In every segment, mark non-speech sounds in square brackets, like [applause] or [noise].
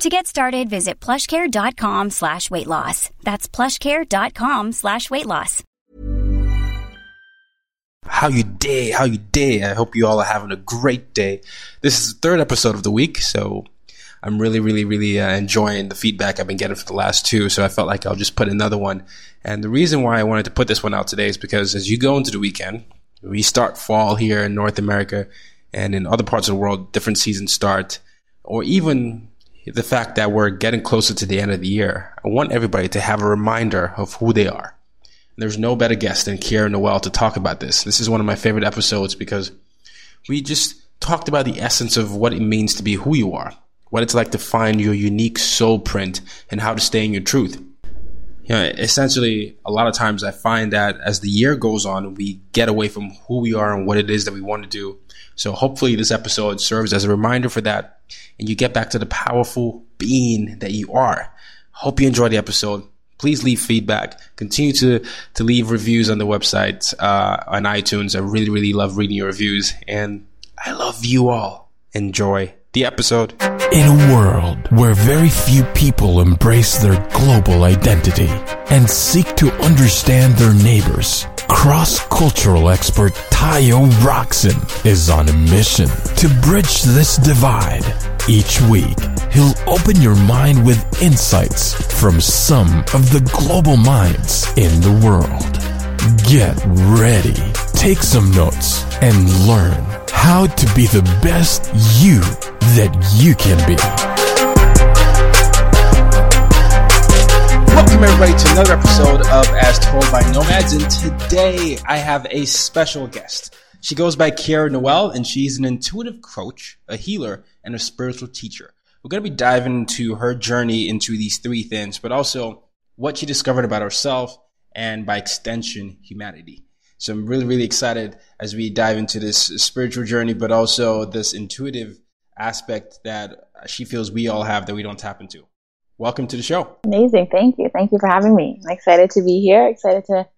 To get started, visit plushcare.com slash weight loss. That's plushcare.com slash weight loss. How you day? How you day? I hope you all are having a great day. This is the third episode of the week, so I'm really, really, really uh, enjoying the feedback I've been getting for the last two. So I felt like I'll just put another one. And the reason why I wanted to put this one out today is because as you go into the weekend, we start fall here in North America and in other parts of the world, different seasons start, or even the fact that we're getting closer to the end of the year. I want everybody to have a reminder of who they are. There's no better guest than Kiera Noel to talk about this. This is one of my favorite episodes because we just talked about the essence of what it means to be who you are what it's like to find your unique soul print and how to stay in your truth. You know, essentially, a lot of times I find that as the year goes on, we get away from who we are and what it is that we want to do. So hopefully this episode serves as a reminder for that and you get back to the powerful being that you are. Hope you enjoy the episode. Please leave feedback. Continue to, to leave reviews on the website, uh, on iTunes. I really, really love reading your reviews and I love you all. Enjoy the episode. In a world where very few people embrace their global identity and seek to understand their neighbors, cross-cultural expert Tayo Rockson is on a mission to bridge this divide. Each week, he'll open your mind with insights from some of the global minds in the world. Get ready, take some notes, and learn how to be the best you that you can be. Welcome, everybody, to another episode of As Told by Nomads. And today I have a special guest. She goes by Kiera Noel, and she's an intuitive coach, a healer, and a spiritual teacher. We're going to be diving into her journey into these three things, but also what she discovered about herself and by extension, humanity. So I'm really, really excited as we dive into this spiritual journey, but also this intuitive aspect that she feels we all have that we don't tap into. Welcome to the show. Amazing. Thank you. Thank you for having me. I'm excited to be here. Excited to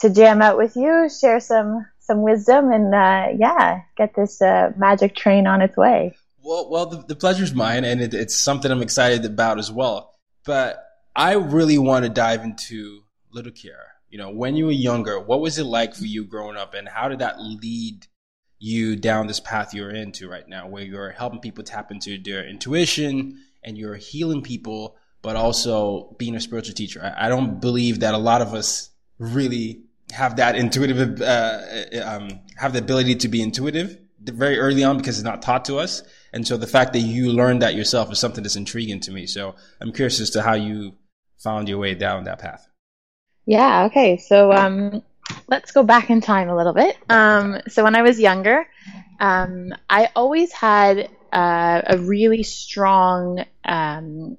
to jam out with you, share some some wisdom, and uh, yeah, get this uh, magic train on its way. Well, well, the, the pleasure's mine, and it, it's something I'm excited about as well. But I really want to dive into Little Kiera you know, when you were younger, what was it like for you growing up, and how did that lead you down this path you're into right now, where you're helping people tap into their intuition and you're healing people, but also being a spiritual teacher? I, I don't believe that a lot of us really have that intuitive, uh, um, have the ability to be intuitive very early on because it's not taught to us. And so the fact that you learned that yourself is something that's intriguing to me. So I'm curious as to how you found your way down that path. Yeah, okay. So um, let's go back in time a little bit. Um, so when I was younger, um, I always had uh, a really strong, um,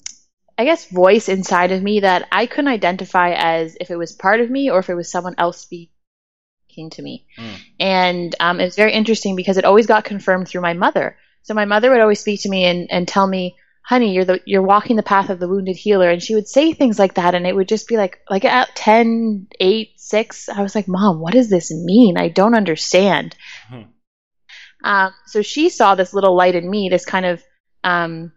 I guess, voice inside of me that I couldn't identify as if it was part of me or if it was someone else speaking to me. Mm. And um, it was very interesting because it always got confirmed through my mother. So my mother would always speak to me and, and tell me, honey you're the you're walking the path of the wounded healer and she would say things like that and it would just be like like at 10 8 6 i was like mom what does this mean i don't understand hmm. Um, so she saw this little light in me this kind of um,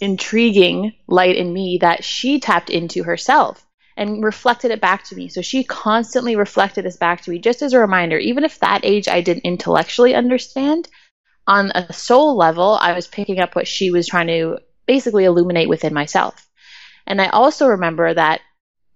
intriguing light in me that she tapped into herself and reflected it back to me so she constantly reflected this back to me just as a reminder even if that age i didn't intellectually understand on a soul level, I was picking up what she was trying to basically illuminate within myself. And I also remember that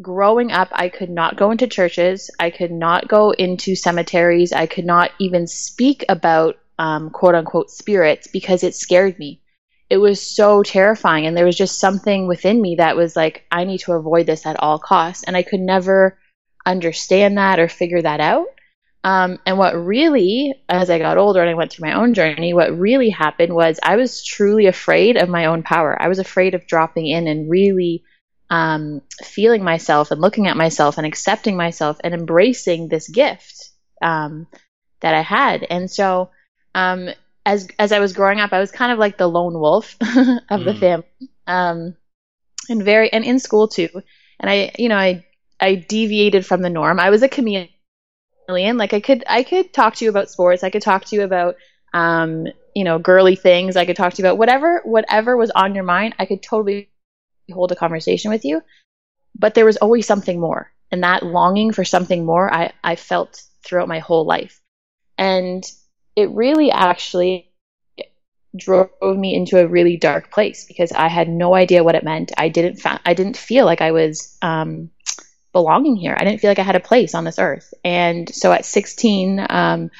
growing up, I could not go into churches. I could not go into cemeteries. I could not even speak about um, quote unquote spirits because it scared me. It was so terrifying. And there was just something within me that was like, I need to avoid this at all costs. And I could never understand that or figure that out. Um, and what really, as I got older and I went through my own journey, what really happened was I was truly afraid of my own power. I was afraid of dropping in and really um, feeling myself and looking at myself and accepting myself and embracing this gift um, that I had. And so, um, as as I was growing up, I was kind of like the lone wolf [laughs] of mm. the family, um, and very and in school too. And I, you know, I I deviated from the norm. I was a chameleon like I could I could talk to you about sports. I could talk to you about um, you know, girly things. I could talk to you about whatever whatever was on your mind. I could totally hold a conversation with you. But there was always something more. And that longing for something more I, I felt throughout my whole life. And it really actually drove me into a really dark place because I had no idea what it meant. I didn't fa- I didn't feel like I was um, belonging here. I didn't feel like I had a place on this earth. And so at 16, um,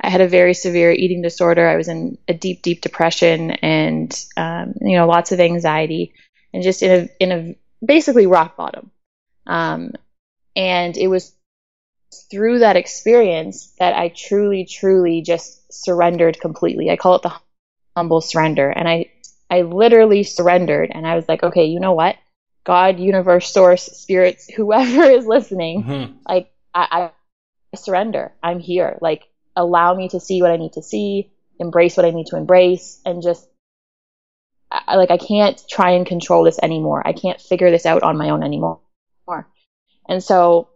I had a very severe eating disorder. I was in a deep, deep depression and, um, you know, lots of anxiety and just in a, in a basically rock bottom. Um, and it was through that experience that I truly, truly just surrendered completely. I call it the humble surrender. And I, I literally surrendered and I was like, okay, you know what? God, universe, source, spirits, [laughs] whoever is listening, mm-hmm. like I, I surrender. I'm here. Like allow me to see what I need to see, embrace what I need to embrace, and just I, like I can't try and control this anymore. I can't figure this out on my own anymore. And so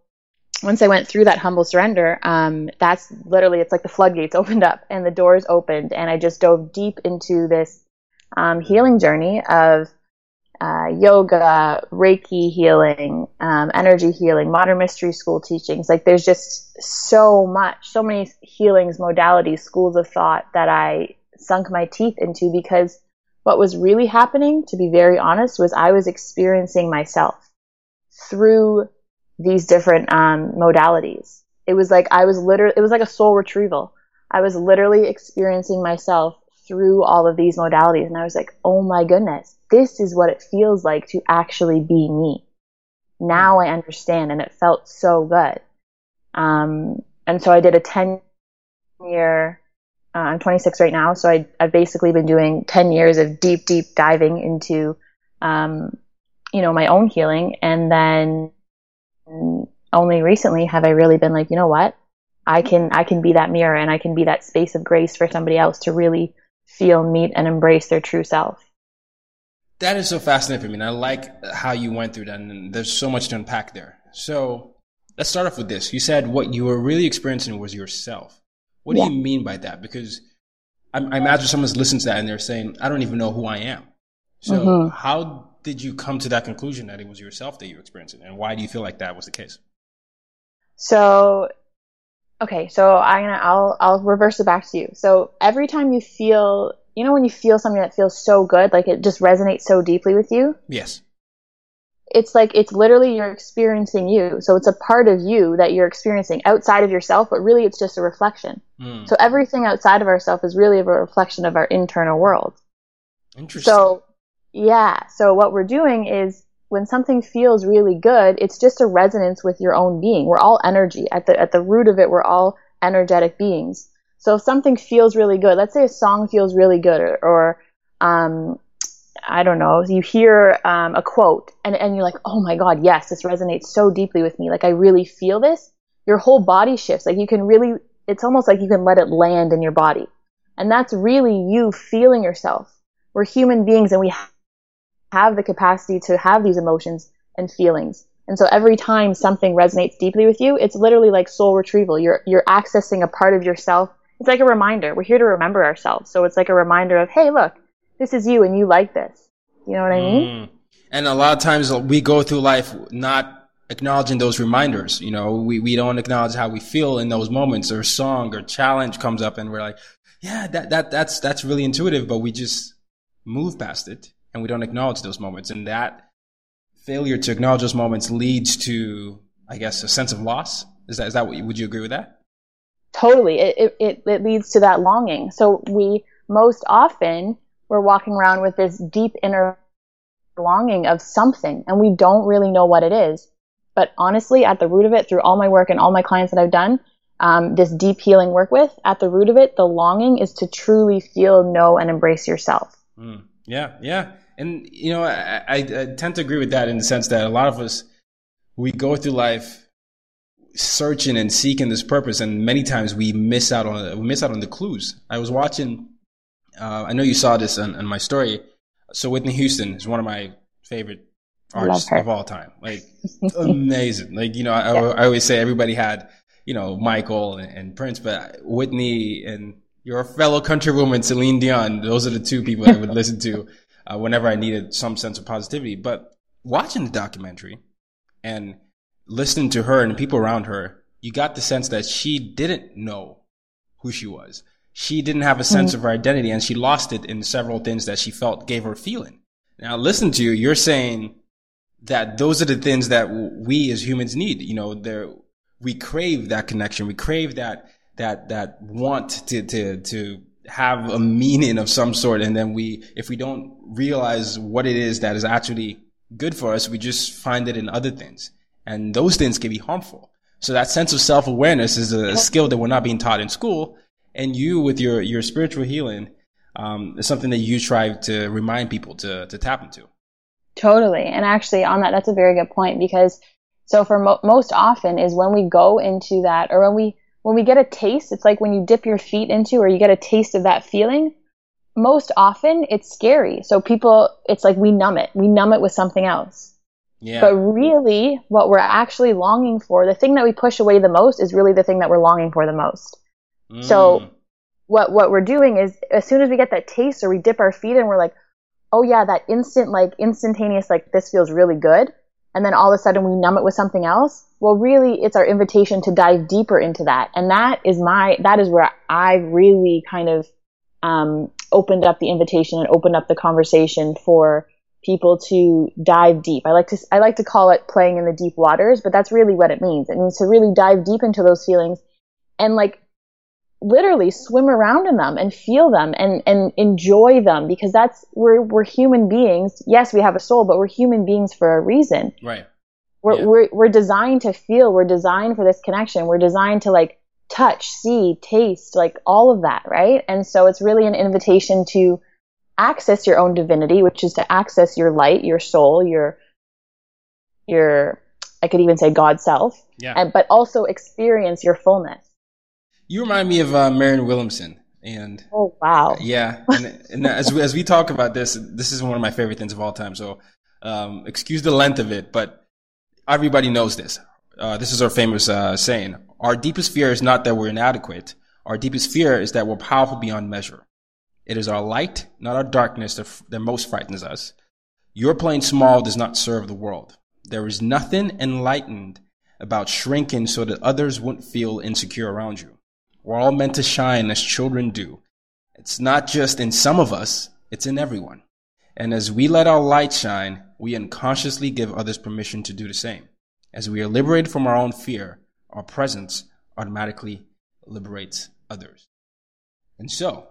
once I went through that humble surrender, um, that's literally it's like the floodgates [laughs] opened up and the doors opened, and I just dove deep into this um, healing journey of uh, yoga, Reiki healing, um, energy healing, modern mystery school teachings. Like there's just so much, so many healings, modalities, schools of thought that I sunk my teeth into because what was really happening, to be very honest, was I was experiencing myself through these different um, modalities. It was like I was literally, it was like a soul retrieval. I was literally experiencing myself through all of these modalities. And I was like, oh my goodness, this is what it feels like to actually be me. Now I understand, and it felt so good. Um, and so I did a 10 year, uh, I'm 26 right now, so I, have basically been doing 10 years of deep, deep diving into, um, you know, my own healing. And then only recently have I really been like, you know what? I can, I can be that mirror and I can be that space of grace for somebody else to really feel, meet, and embrace their true self. That is so fascinating for me. And I like how you went through that. And there's so much to unpack there. So let's start off with this. You said what you were really experiencing was yourself. What yeah. do you mean by that? Because I, I, imagine someone's listening to that and they're saying, I don't even know who I am. So mm-hmm. how did you come to that conclusion that it was yourself that you were experiencing? And why do you feel like that was the case? So, okay, so I'm gonna, I'll, I'll reverse it back to you. So every time you feel you know when you feel something that feels so good, like it just resonates so deeply with you? Yes. It's like it's literally you're experiencing you. So it's a part of you that you're experiencing outside of yourself, but really it's just a reflection. Mm. So everything outside of ourselves is really a reflection of our internal world. Interesting. So yeah, so what we're doing is when something feels really good, it's just a resonance with your own being. We're all energy. At the at the root of it, we're all energetic beings. So if something feels really good, let's say a song feels really good, or, or um, I don't know, you hear um, a quote and, and you're like, oh my God, yes, this resonates so deeply with me. Like I really feel this. Your whole body shifts. Like you can really, it's almost like you can let it land in your body. And that's really you feeling yourself. We're human beings and we have the capacity to have these emotions and feelings. And so every time something resonates deeply with you, it's literally like soul retrieval. You're, you're accessing a part of yourself it's like a reminder. We're here to remember ourselves. So it's like a reminder of, hey, look, this is you and you like this. You know what I mean? Mm. And a lot of times we go through life not acknowledging those reminders. You know, we, we don't acknowledge how we feel in those moments or a song or challenge comes up and we're like, yeah, that, that, that's, that's really intuitive, but we just move past it and we don't acknowledge those moments. And that failure to acknowledge those moments leads to, I guess, a sense of loss. Is that is that what you, would you agree with that? Totally. It, it, it leads to that longing. So we most often we're walking around with this deep inner longing of something and we don't really know what it is. But honestly, at the root of it, through all my work and all my clients that I've done, um, this deep healing work with, at the root of it, the longing is to truly feel, know, and embrace yourself. Mm. Yeah, yeah. And, you know, I, I, I tend to agree with that in the sense that a lot of us, we go through life searching and seeking this purpose, and many times we miss out on we miss out on the clues. I was watching. Uh, I know you saw this in, in, my story. So Whitney Houston is one of my favorite artists of all time. Like [laughs] amazing. Like you know, I, yeah. I, always say everybody had you know Michael and, and, Prince, but Whitney and your fellow countrywoman Celine Dion. Those are the two people I would listen to [laughs] uh, whenever I needed some sense of positivity. But watching the documentary and listening to her and the people around her, you got the sense that she didn't know who she was. She didn't have a sense mm-hmm. of her identity and she lost it in several things that she felt gave her feeling. Now, listen to you. You're saying that those are the things that we as humans need. You know, there, we crave that connection. We crave that, that, that want to, to, to have a meaning of some sort. And then we, if we don't realize what it is that is actually good for us, we just find it in other things. And those things can be harmful. So that sense of self awareness is a skill that we're not being taught in school. And you, with your, your spiritual healing, um, is something that you try to remind people to, to tap into. Totally. And actually, on that, that's a very good point because so for mo- most often is when we go into that or when we when we get a taste, it's like when you dip your feet into or you get a taste of that feeling. Most often, it's scary. So people, it's like we numb it. We numb it with something else. Yeah. But really, what we're actually longing for, the thing that we push away the most is really the thing that we're longing for the most. Mm. So what what we're doing is as soon as we get that taste or we dip our feet and we're like, oh yeah, that instant like instantaneous like this feels really good, and then all of a sudden we numb it with something else. Well, really, it's our invitation to dive deeper into that, and that is my that is where I really kind of um, opened up the invitation and opened up the conversation for people to dive deep. I like to I like to call it playing in the deep waters, but that's really what it means. It means to really dive deep into those feelings and like literally swim around in them and feel them and and enjoy them because that's we're we're human beings. Yes, we have a soul, but we're human beings for a reason. Right. We're yeah. we're we're designed to feel, we're designed for this connection. We're designed to like touch, see, taste, like all of that, right? And so it's really an invitation to access your own divinity, which is to access your light, your soul, your your I could even say God self, yeah. And, but also experience your fullness. You remind me of uh, Marianne Williamson, and oh wow, yeah. And, and as we, as we talk about this, this is one of my favorite things of all time. So, um, excuse the length of it, but everybody knows this. Uh, this is our famous uh, saying: "Our deepest fear is not that we're inadequate. Our deepest fear is that we're powerful beyond measure." It is our light, not our darkness, that, that most frightens us. Your playing small does not serve the world. There is nothing enlightened about shrinking so that others wouldn't feel insecure around you. We're all meant to shine as children do. It's not just in some of us, it's in everyone. And as we let our light shine, we unconsciously give others permission to do the same. As we are liberated from our own fear, our presence automatically liberates others. And so,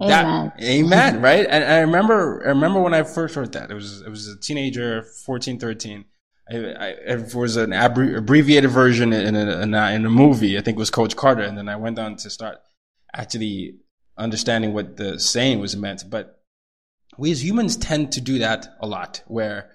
Amen. That, amen. Right. And I remember, I remember when I first heard that it was, it was a teenager, 14, 13. I, I, it was an abbreviated version in a, in a, in a movie. I think it was Coach Carter. And then I went on to start actually understanding what the saying was meant. But we as humans tend to do that a lot where,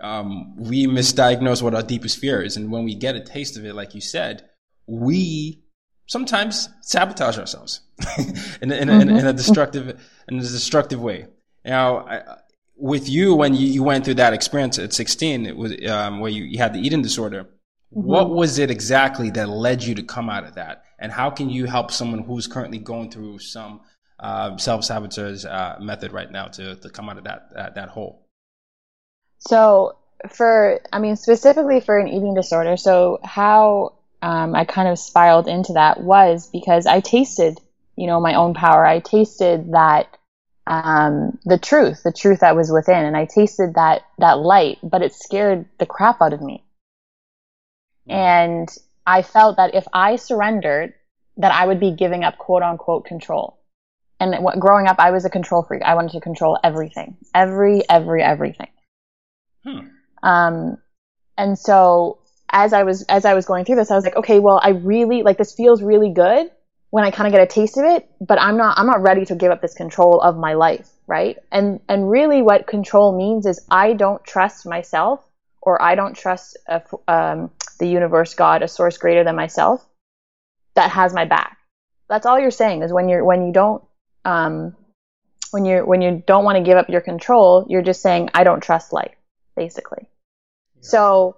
um, we misdiagnose what our deepest fear is. And when we get a taste of it, like you said, we sometimes sabotage ourselves in, in, mm-hmm. in, in, a destructive in a destructive way. Now, I, with you, when you, you, went through that experience at 16, it was um, where you, you, had the eating disorder. Mm-hmm. What was it exactly that led you to come out of that? And how can you help someone who's currently going through some uh, self sabotage uh, method right now to, to come out of that, that, that hole? So, for, I mean, specifically for an eating disorder, so how um, I kind of spiraled into that was because I tasted, you know, my own power. I tasted that um, the truth, the truth that was within, and I tasted that that light, but it scared the crap out of me. And I felt that if I surrendered, that I would be giving up quote unquote control. And what, growing up, I was a control freak. I wanted to control everything, every, every, everything. Hmm. Um, and so as I was as I was going through this, I was like, okay, well, I really like this feels really good when I kind of get a taste of it, but I'm not I'm not ready to give up this control of my life, right? And and really, what control means is I don't trust myself, or I don't trust a, um, the universe, God, a source greater than myself, that has my back. That's all you're saying is when you're when you don't um, when you're when you don't want to give up your control, you're just saying I don't trust life, basically. So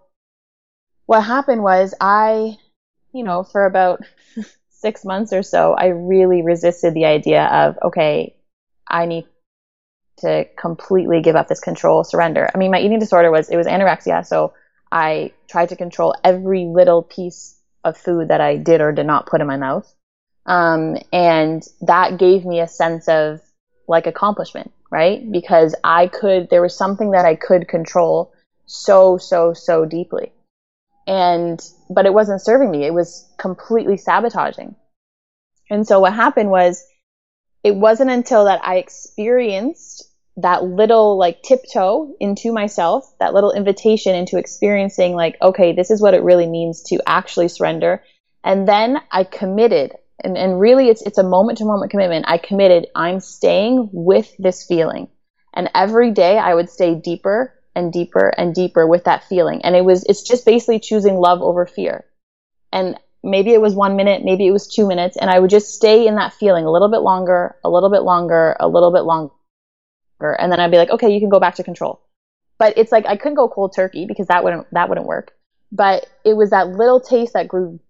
what happened was I, you know, for about [laughs] six months or so, I really resisted the idea of, okay, I need to completely give up this control, surrender. I mean, my eating disorder was, it was anorexia. So I tried to control every little piece of food that I did or did not put in my mouth. Um, and that gave me a sense of like accomplishment, right? Because I could, there was something that I could control so, so, so deeply. And, but it wasn't serving me. It was completely sabotaging. And so what happened was it wasn't until that I experienced that little like tiptoe into myself, that little invitation into experiencing like, okay, this is what it really means to actually surrender. And then I committed and, and really it's, it's a moment to moment commitment. I committed, I'm staying with this feeling. And every day I would stay deeper and deeper and deeper with that feeling. And it was, it's just basically choosing love over fear. And maybe it was one minute, maybe it was two minutes, and I would just stay in that feeling a little bit longer, a little bit longer, a little bit longer. And then I'd be like, okay, you can go back to control. But it's like I couldn't go cold turkey because that wouldn't that wouldn't work. But it was that little taste that grew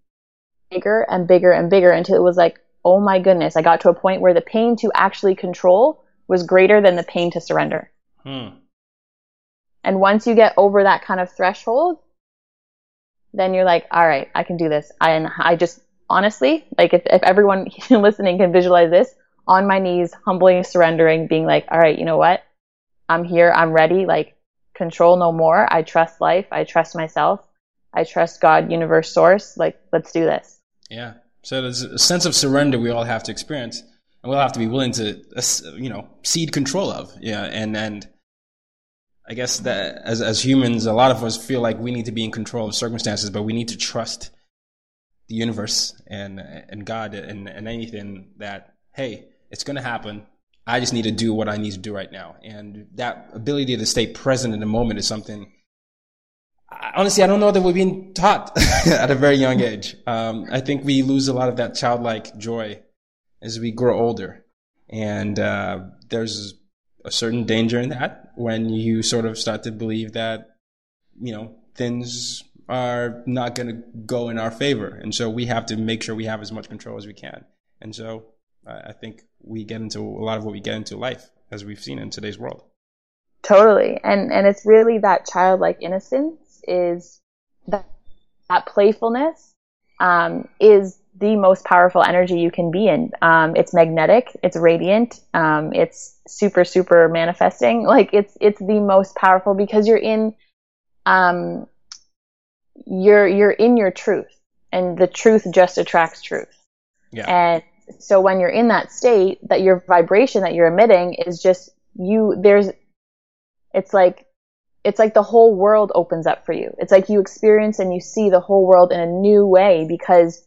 bigger and bigger and bigger until it was like, oh my goodness, I got to a point where the pain to actually control was greater than the pain to surrender. Hmm. And once you get over that kind of threshold, then you're like, all right, I can do this. I, and I just honestly, like if, if everyone [laughs] listening can visualize this, on my knees, humbly surrendering, being like, all right, you know what? I'm here. I'm ready. Like control no more. I trust life. I trust myself. I trust God, universe, source. Like, let's do this. Yeah. So there's a sense of surrender we all have to experience, and we'll have to be willing to, uh, you know, cede control of. Yeah. And and I guess that as as humans, a lot of us feel like we need to be in control of circumstances, but we need to trust the universe and and God and, and anything that hey, it's going to happen. I just need to do what I need to do right now, and that ability to stay present in the moment is something. Honestly, I don't know that we're being taught [laughs] at a very young age. Um, I think we lose a lot of that childlike joy as we grow older, and uh, there's a certain danger in that when you sort of start to believe that, you know, things are not going to go in our favor. And so we have to make sure we have as much control as we can. And so I think we get into a lot of what we get into life as we've seen in today's world. Totally. And, and it's really that childlike innocence is that, that playfulness, um, is the most powerful energy you can be in. Um, it's magnetic, it's radiant, um, it's super, super manifesting. [laughs] Like it's it's the most powerful because you're in um you're you're in your truth. And the truth just attracts truth. Yeah. And so when you're in that state, that your vibration that you're emitting is just you there's it's like it's like the whole world opens up for you. It's like you experience and you see the whole world in a new way because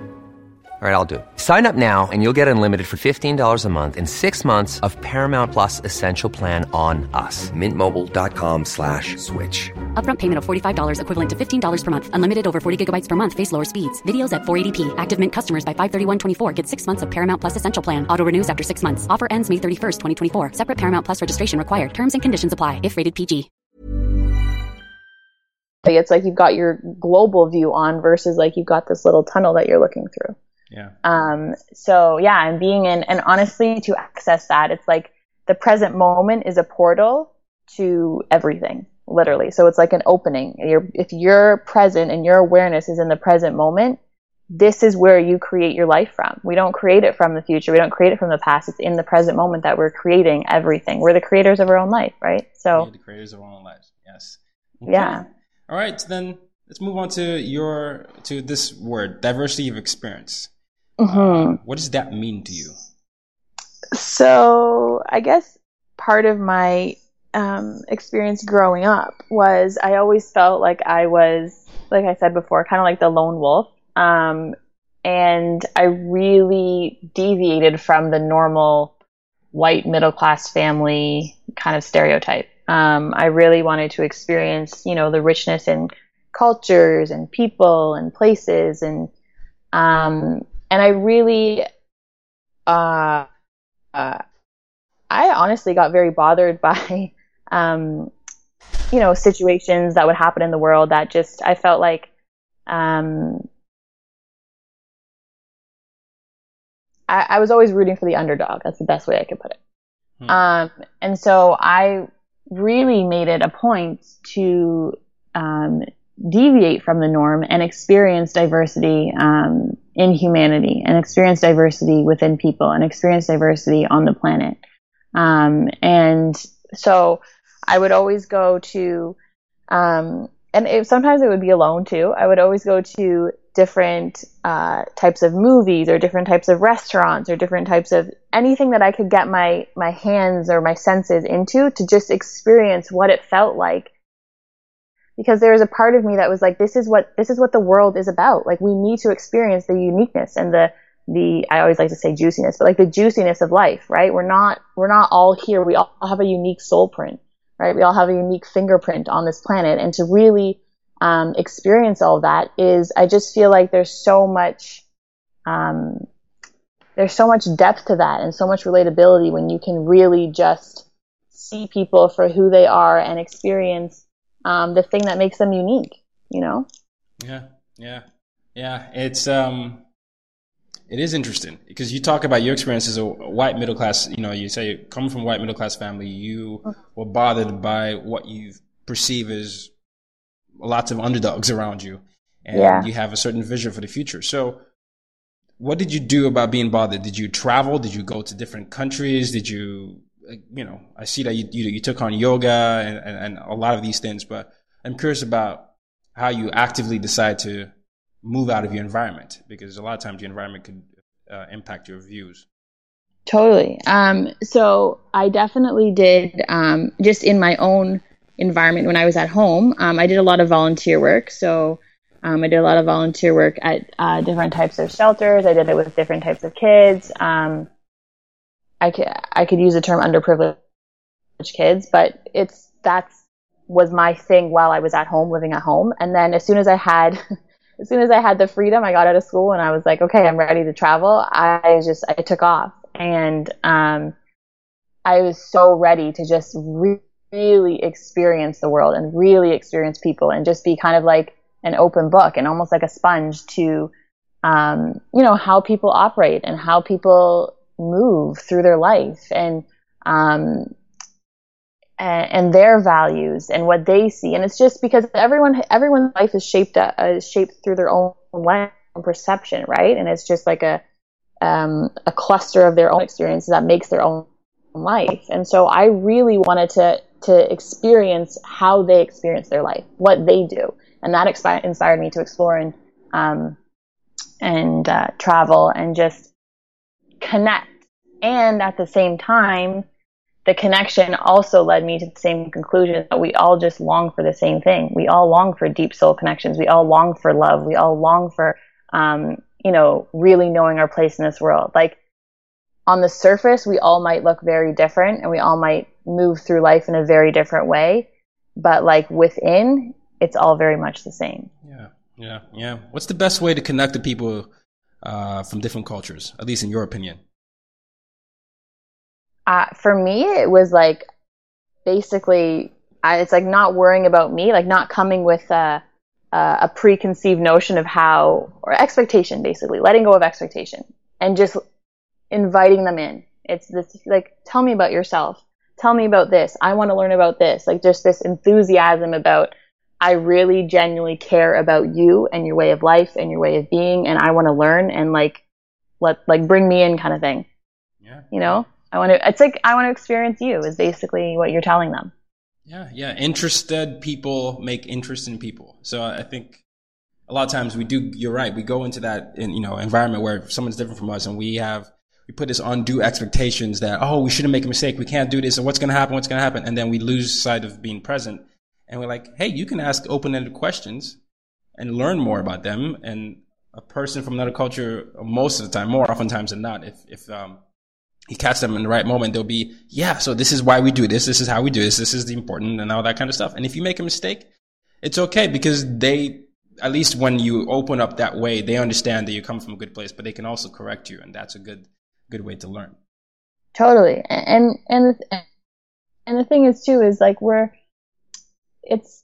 All right, I'll do it. Sign up now and you'll get unlimited for $15 a month in six months of Paramount Plus Essential Plan on us. Mintmobile.com slash switch. Upfront payment of $45 equivalent to $15 per month. Unlimited over 40 gigabytes per month. Face lower speeds. Videos at 480p. Active Mint customers by 531.24 get six months of Paramount Plus Essential Plan. Auto renews after six months. Offer ends May 31st, 2024. Separate Paramount Plus registration required. Terms and conditions apply if rated PG. It's like you've got your global view on versus like you've got this little tunnel that you're looking through. Yeah. Um, so yeah, and being in, and honestly, to access that, it's like the present moment is a portal to everything, literally. So it's like an opening. You're, if you're present and your awareness is in the present moment, this is where you create your life from. We don't create it from the future. We don't create it from the past. It's in the present moment that we're creating everything. We're the creators of our own life, right? So We're the creators of our own lives. Yes. yeah. All right, so then let's move on to your to this word, diversity of experience. Mhm. What does that mean to you? So I guess part of my um, experience growing up was I always felt like I was, like I said before, kind of like the lone wolf. Um, and I really deviated from the normal white middle class family kind of stereotype. Um, I really wanted to experience, you know, the richness in cultures and people and places and um, and I really uh, uh, I honestly got very bothered [laughs] by, um, you know, situations that would happen in the world that just I felt like, um, I, I was always rooting for the underdog. That's the best way I could put it. Hmm. Um, and so I really made it a point to um, deviate from the norm and experience diversity um, in humanity and experience diversity within people and experience diversity on the planet. Um, and so I would always go to, um, and it, sometimes it would be alone too. I would always go to different uh, types of movies or different types of restaurants or different types of anything that I could get my my hands or my senses into to just experience what it felt like because there was a part of me that was like this is what this is what the world is about. Like we need to experience the uniqueness and the the I always like to say juiciness but like the juiciness of life right? We're not we're not all here. We all have a unique soul print right? We all have a unique fingerprint on this planet. And to really um, experience all that is I just feel like there's so much um, there's so much depth to that and so much relatability when you can really just see people for who they are and experience um, the thing that makes them unique, you know? Yeah, yeah, yeah. It's um, it is interesting because you talk about your experience as a white middle class. You know, you say coming from a white middle class family, you were bothered by what you perceive as lots of underdogs around you, and Yeah. you have a certain vision for the future. So, what did you do about being bothered? Did you travel? Did you go to different countries? Did you, you know, I see that you you, you took on yoga and, and, and a lot of these things, but I'm curious about how you actively decide to move out of your environment because a lot of times your environment could uh, impact your views. Totally. Um, so I definitely did, um, just in my own environment when I was at home, um, I did a lot of volunteer work. So um, I did a lot of volunteer work at uh, different types of shelters. I did it with different types of kids. I could, I could use the term underprivileged kids, but it's, that's, was my thing while I was at home, living at home. And then as soon as I had, [laughs] as soon as I had the freedom, I got out of school and I was like, okay, I'm ready to travel. I just, I took off and, um, I was so ready to just re- really experience the world and really experience people and just be kind of like an open book and almost like a sponge to, um, you know, how people operate and how people move through their life and, um, and, and their values and what they see. And it's just because everyone, everyone's life is shaped, uh, is shaped through their own own perception, right? And it's just like a, um, a cluster of their own experiences that makes their own life. And so I really wanted to, to experience how they experience their life, what they do. And that expi- inspired me to explore and, um, and, uh, travel and just connect. And at the same time, the connection also led me to the same conclusion that we all just long for the same thing. We all long for deep soul connections. We all long for love. We all long for, um, you know, really knowing our place in this world. Like on the surface, we all might look very different and we all might move through life in a very different way. But like within, it's all very much the same. Yeah. Yeah. Yeah. What's the best way to connect to people uh, from different cultures, at least in your opinion? Uh, for me, it was like basically, I, it's like not worrying about me, like not coming with a, a preconceived notion of how, or expectation, basically, letting go of expectation and just inviting them in. It's this, like, tell me about yourself. Tell me about this. I want to learn about this. Like, just this enthusiasm about, I really genuinely care about you and your way of life and your way of being, and I want to learn and like, let, like, bring me in kind of thing. Yeah. You know? I want to, it's like, I want to experience you is basically what you're telling them. Yeah. Yeah. Interested people make interesting people. So I think a lot of times we do, you're right. We go into that in, you know, environment where someone's different from us and we have, we put this undue expectations that, oh, we shouldn't make a mistake. We can't do this. And what's going to happen? What's going to happen? And then we lose sight of being present. And we're like, hey, you can ask open ended questions and learn more about them. And a person from another culture, most of the time, more oftentimes than not, if, if, um, you catch them in the right moment, they'll be, yeah, so this is why we do this. This is how we do this. This is the important and all that kind of stuff. And if you make a mistake, it's okay because they, at least when you open up that way, they understand that you come from a good place, but they can also correct you. And that's a good, good way to learn. Totally. And, and, and the thing is too, is like we're, it's,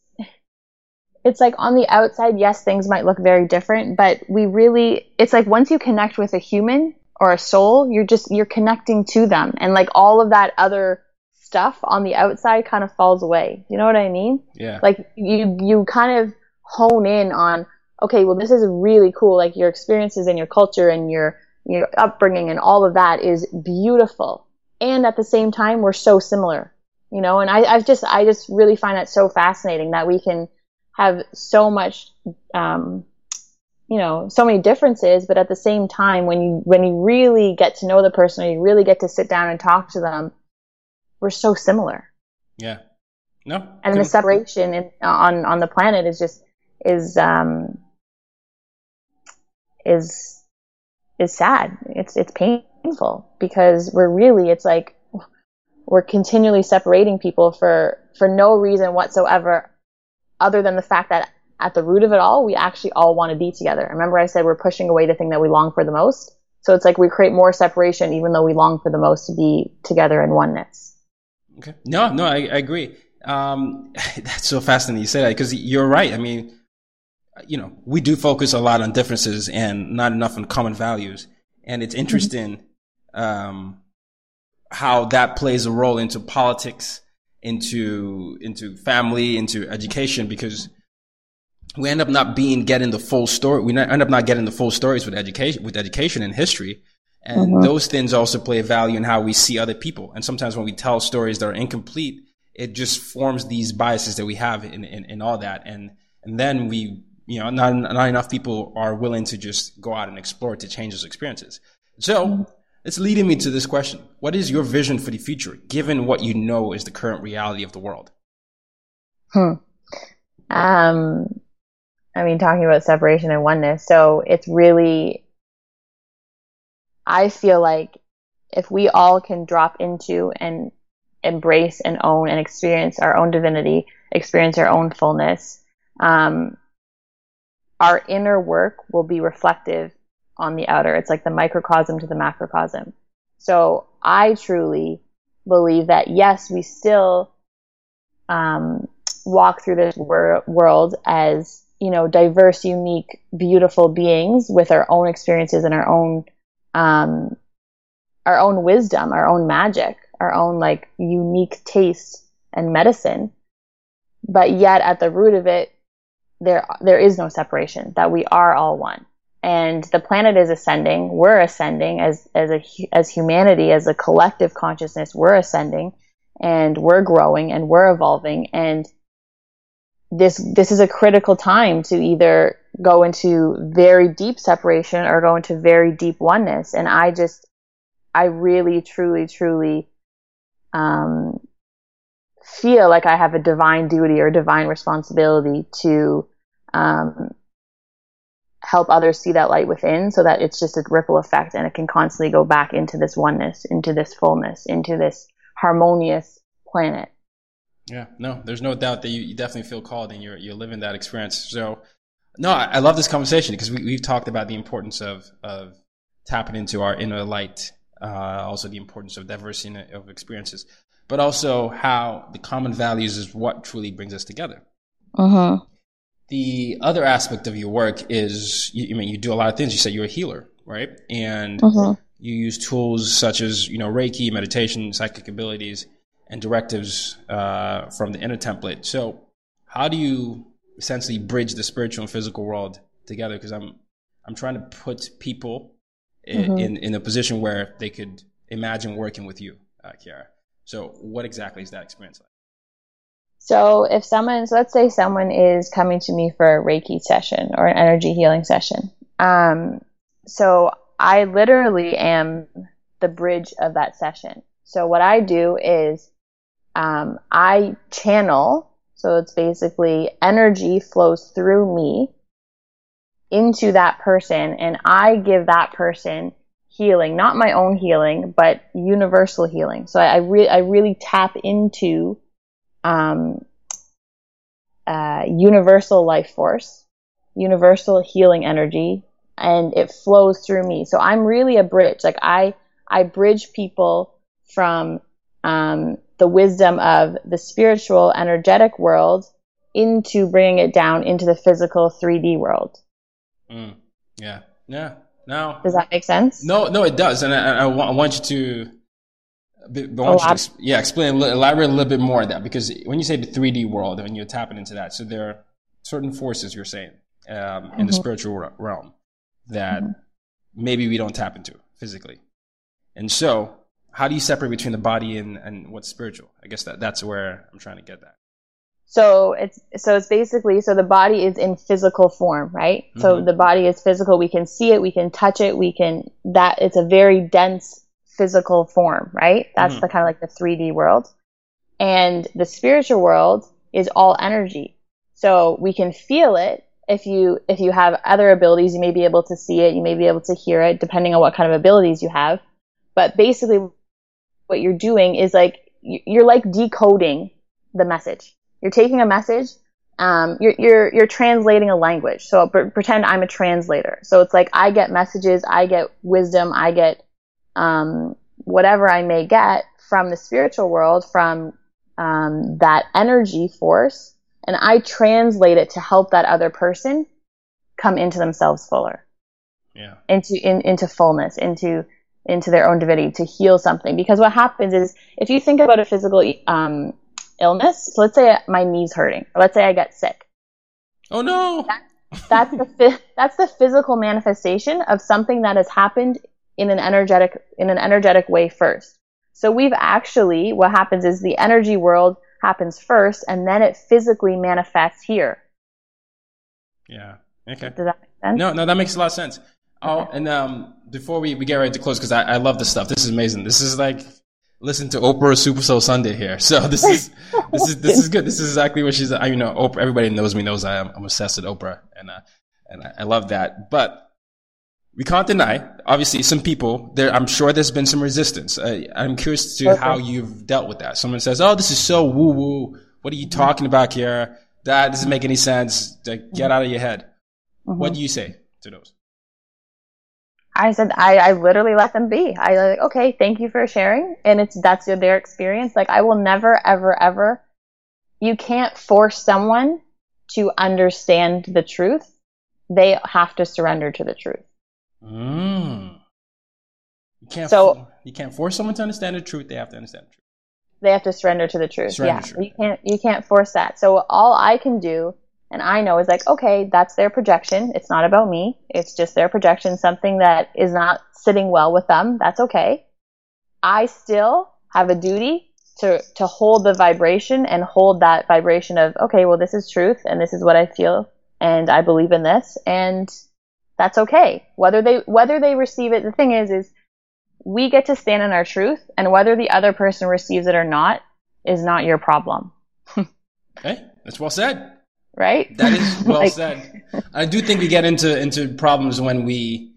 it's like on the outside, yes, things might look very different, but we really, it's like once you connect with a human, or a soul, you're just, you're connecting to them. And like all of that other stuff on the outside kind of falls away. You know what I mean? Yeah. Like you, you kind of hone in on, okay, well, this is really cool. Like your experiences and your culture and your, your upbringing and all of that is beautiful. And at the same time, we're so similar, you know, and I, I've just, I just really find that so fascinating that we can have so much, um, you know so many differences but at the same time when you when you really get to know the person or you really get to sit down and talk to them we're so similar. Yeah. No and the separation in, on on the planet is just is um is is sad. It's it's painful because we're really it's like we're continually separating people for for no reason whatsoever other than the fact that at the root of it all, we actually all want to be together. Remember I said we're pushing away the thing that we long for the most? So it's like we create more separation even though we long for the most to be together in oneness. Okay. No, no, I, I agree. Um, [laughs] that's so fascinating you say that because you're right. I mean, you know, we do focus a lot on differences and not enough on common values. And it's interesting, mm-hmm. um, how that plays a role into politics, into, into family, into education, because we end up not being getting the full story. We end up not getting the full stories with education, with education and history. And mm-hmm. those things also play a value in how we see other people. And sometimes when we tell stories that are incomplete, it just forms these biases that we have in, in, in all that. And, and then we, you know, not, not enough people are willing to just go out and explore to change those experiences. So mm-hmm. it's leading me to this question. What is your vision for the future, given what you know is the current reality of the world? Hmm. Um, I mean, talking about separation and oneness. So it's really, I feel like if we all can drop into and embrace and own and experience our own divinity, experience our own fullness, um, our inner work will be reflective on the outer. It's like the microcosm to the macrocosm. So I truly believe that yes, we still um, walk through this wor- world as you know, diverse, unique, beautiful beings with our own experiences and our own, um, our own wisdom, our own magic, our own like unique taste and medicine. But yet at the root of it, there, there is no separation, that we are all one. And the planet is ascending. We're ascending as, as a, as humanity, as a collective consciousness, we're ascending and we're growing and we're evolving. And this this is a critical time to either go into very deep separation or go into very deep oneness and i just i really truly truly um, feel like i have a divine duty or divine responsibility to um, help others see that light within so that it's just a ripple effect and it can constantly go back into this oneness, into this fullness, into this harmonious planet. Yeah, no, there's no doubt that you, you definitely feel called and you're, you're living that experience. So, no, I, I love this conversation because we, we've talked about the importance of, of tapping into our inner light, uh, also the importance of diversity of experiences, but also how the common values is what truly brings us together. Uh huh. The other aspect of your work is, you, I mean, you do a lot of things. You said you're a healer, right? And Mm-hmm. you use tools such as, you know, Reiki, meditation, psychic abilities, and directives uh, from the inner template. So, how do you essentially bridge the spiritual and physical world together? Because I'm, I'm trying to put people i- Mhm. in, in a position where they could imagine working with you, uh, Kiara. So, what exactly is that experience like? So if someone, so let's say someone is coming to me for a Reiki session or an energy healing session. Um, so I literally am the bridge of that session. So what I do is, um, I channel. So it's basically energy flows through me into that person and I give that person healing, not my own healing, but universal healing. So I, I, re- I really tap into um, uh, universal life force, universal healing energy, and it flows through me. So I'm really a bridge. Like I, I bridge people from um, the wisdom of the spiritual, energetic world into bringing it down into the physical 3D world. Mm. Yeah. Yeah. Now, Does that make sense? No, no, it does, and I, I, want, I want you to, I want you to ex- yeah, explain, elaborate a little bit more of that because when you say the 3D world, when you're tapping into that, so there are certain forces you're saying um, in the spiritual realm that maybe we don't tap into physically, and so how do you separate between the body and, and what's spiritual? I guess that that's where I'm trying to get that. So it's so it's basically so the body is in physical form, right? So Mhm. the body is physical. We can see it, we can touch it, we can that it's a very dense physical form, right? That's Mhm. the kind of like the 3D world. And the spiritual world is all energy. So we can feel it if you if you have other abilities, you may be able to see it, you may be able to hear it depending on what kind of abilities you have. But basically what you're doing is like you- you're like decoding the message. You're taking a message, um, you're, you're, you're translating a language. So pre- pretend I'm a translator. So it's like I get messages, I get wisdom, I get, um, whatever I may get from the spiritual world, from, um, that energy force, and I translate it to help that other person come into themselves fuller Yeah. into in, into fullness, into into their own divinity to heal something. Because what happens is if you think about a physical um, illness, so let's say my knee's hurting, or let's say I get sick. Oh no. That's the [laughs] that's the physical manifestation of something that has happened in an energetic in an energetic way first. So we've actually what happens is the energy world happens first, and then it physically manifests here. Yeah. Okay. Does that make sense? No, no, that makes a lot of sense. Oh, and um, before we, we get ready to close, because I, I love this stuff. This is amazing. This is like listen to Oprah Super Soul Sunday here. [laughs] So this is this is this is good. This is exactly what she's. I you know Oprah. Everybody knows me knows I am. I'm obsessed with Oprah, and uh, and I, I love that. But we can't deny, obviously, some people. There, I'm sure there's been some resistance. Uh, I'm curious to Okay. how you've dealt with that. Someone says, "Oh, this is so woo woo. What are you talking about here? That doesn't make any sense. Like, Get out of your head." What do you say to those? I said I, I literally let them be. I like okay, thank you for sharing, and it's that's their experience. Like I will never, ever, ever. You can't force someone to understand the truth. They have to surrender to the truth. Mm. You can't. So- you can't force someone to understand the truth. They have to understand the truth. They have to surrender to the truth. Surrender yeah, truth. you can't you can't force that. So all I can do, and I know, is like okay, that's their projection. It's not about me. It's just their projection. Something that is not sitting well with them. That's okay. I still have a duty to to hold the vibration and hold that vibration of okay, well this is truth and this is what I feel and I believe in this and that's okay. Whether they whether they receive it, the thing is is we get to stand in our truth and whether the other person receives it or not is not your problem. [laughs] Okay, that's well said. Right? That is [laughs] well Like- said. I do think we get into into problems when we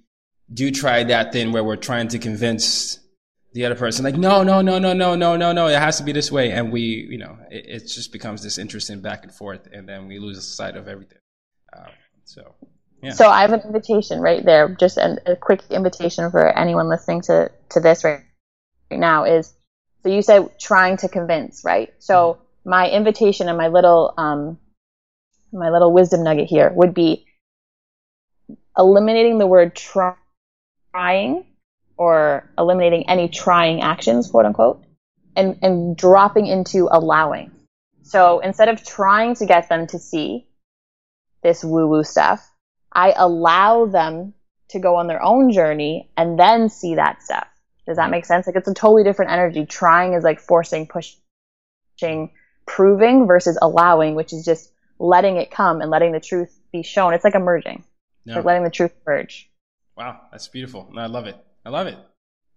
do try that thing where we're trying to convince the other person, like, no, no, no, no, no, no, no, no, it has to be this way, and we, you know, it, it just becomes this interesting back and forth, and then we lose sight of everything. Um, so, yeah. So I have an invitation right there, just an, a quick invitation for anyone listening to, to this right, right now is, so you said trying to convince, right? So my invitation and my little, um, my little wisdom nugget here would be eliminating the word try, trying or eliminating any trying actions, quote unquote, and, and dropping into allowing. So instead of trying to get them to see this woo woo stuff, I allow them to go on their own journey and then see that stuff. Does that make sense? Like it's a totally different energy. Trying is like forcing, pushing, proving versus allowing, which is just letting it come and letting the truth be shown. It's like a merging. Yeah. Like letting the truth merge. Wow, that's beautiful. No, I love it. I love it.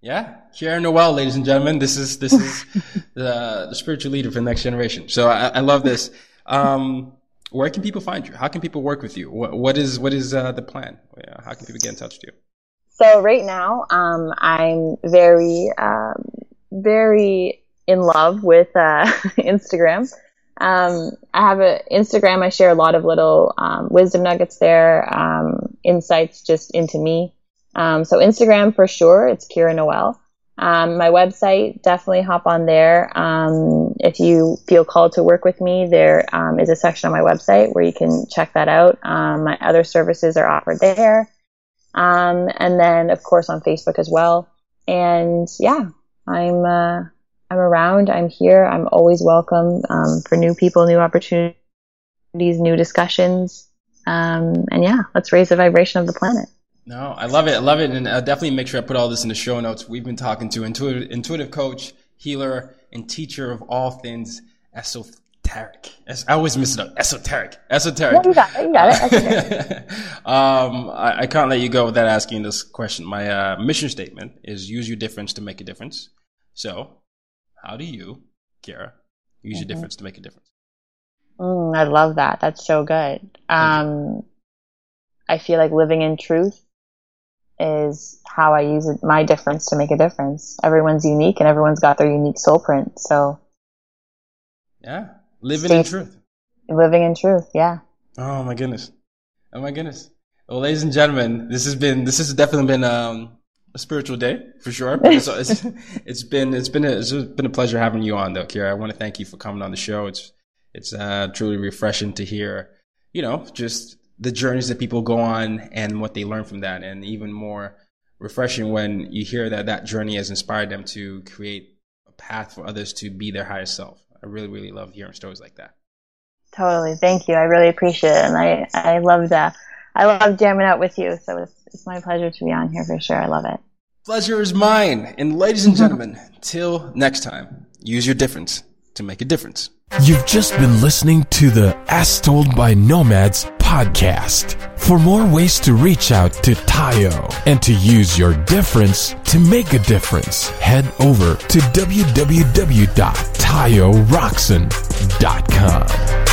Yeah, Kiara Noel, ladies and gentlemen. This is this is [laughs] the the spiritual leader for the next generation. So I, I love this. Um, where can people find you? How can people work with you? What, what is what is uh, the plan? How can people get in touch with you? So right now, um, I'm very, um, very in love with uh, [laughs] Instagram. Um, I have an Instagram. I share a lot of little um, wisdom nuggets there, um, insights just into me. Um, so Instagram for sure. It's Kira Noel. Um, my website, definitely hop on there. Um, if you feel called to work with me, there um, is a section on my website where you can check that out. Um, my other services are offered there. Um, and then of course on Facebook as well. And yeah, I'm, uh, I'm around. I'm here. I'm always welcome, um, for new people, new opportunities, new discussions. Um, and yeah, let's raise the vibration of the planet. No, I love it. I love it. And I'll definitely make sure I put all this in the show notes. We've been talking to intuitive, intuitive coach, healer, and teacher of all things esoteric. Es- I always miss it up. Esoteric. Esoteric. Yeah, you got it. You got it. [laughs] Um, I, I can't let you go without asking this question. My uh, mission statement is use your difference to make a difference. So, how do you, Kara, use your difference to make a difference? Mm, I love that. That's so good. Um, I feel like living in truth is how I use it, my difference to make a difference. Everyone's unique and everyone's got their unique soul print. So Yeah, living in truth. living in truth. Yeah. Oh my goodness. Oh my goodness. Well, ladies and gentlemen, this has been this has definitely been um, a spiritual day for sure. It's, it's, [laughs] it's been it's been a, it's been a pleasure having you on though, Kira. I want to thank you for coming on the show. It's it's uh, truly refreshing to hear, you know, just the journeys that people go on and what they learn from that, and even more refreshing when you hear that that journey has inspired them to create a path for others to be their higher self. I really really love hearing stories like that. Totally. Thank you. I really appreciate it. And I, I love that. I love jamming out with you. So it's, it's my pleasure to be on here for sure. I love it. Pleasure is mine. And ladies and gentlemen, till next time, use your difference to make a difference. You've just been listening to the As Told by Nomads podcast. For more ways to reach out to Tayo and to use your difference to make a difference, head over to www.tayorockson.com.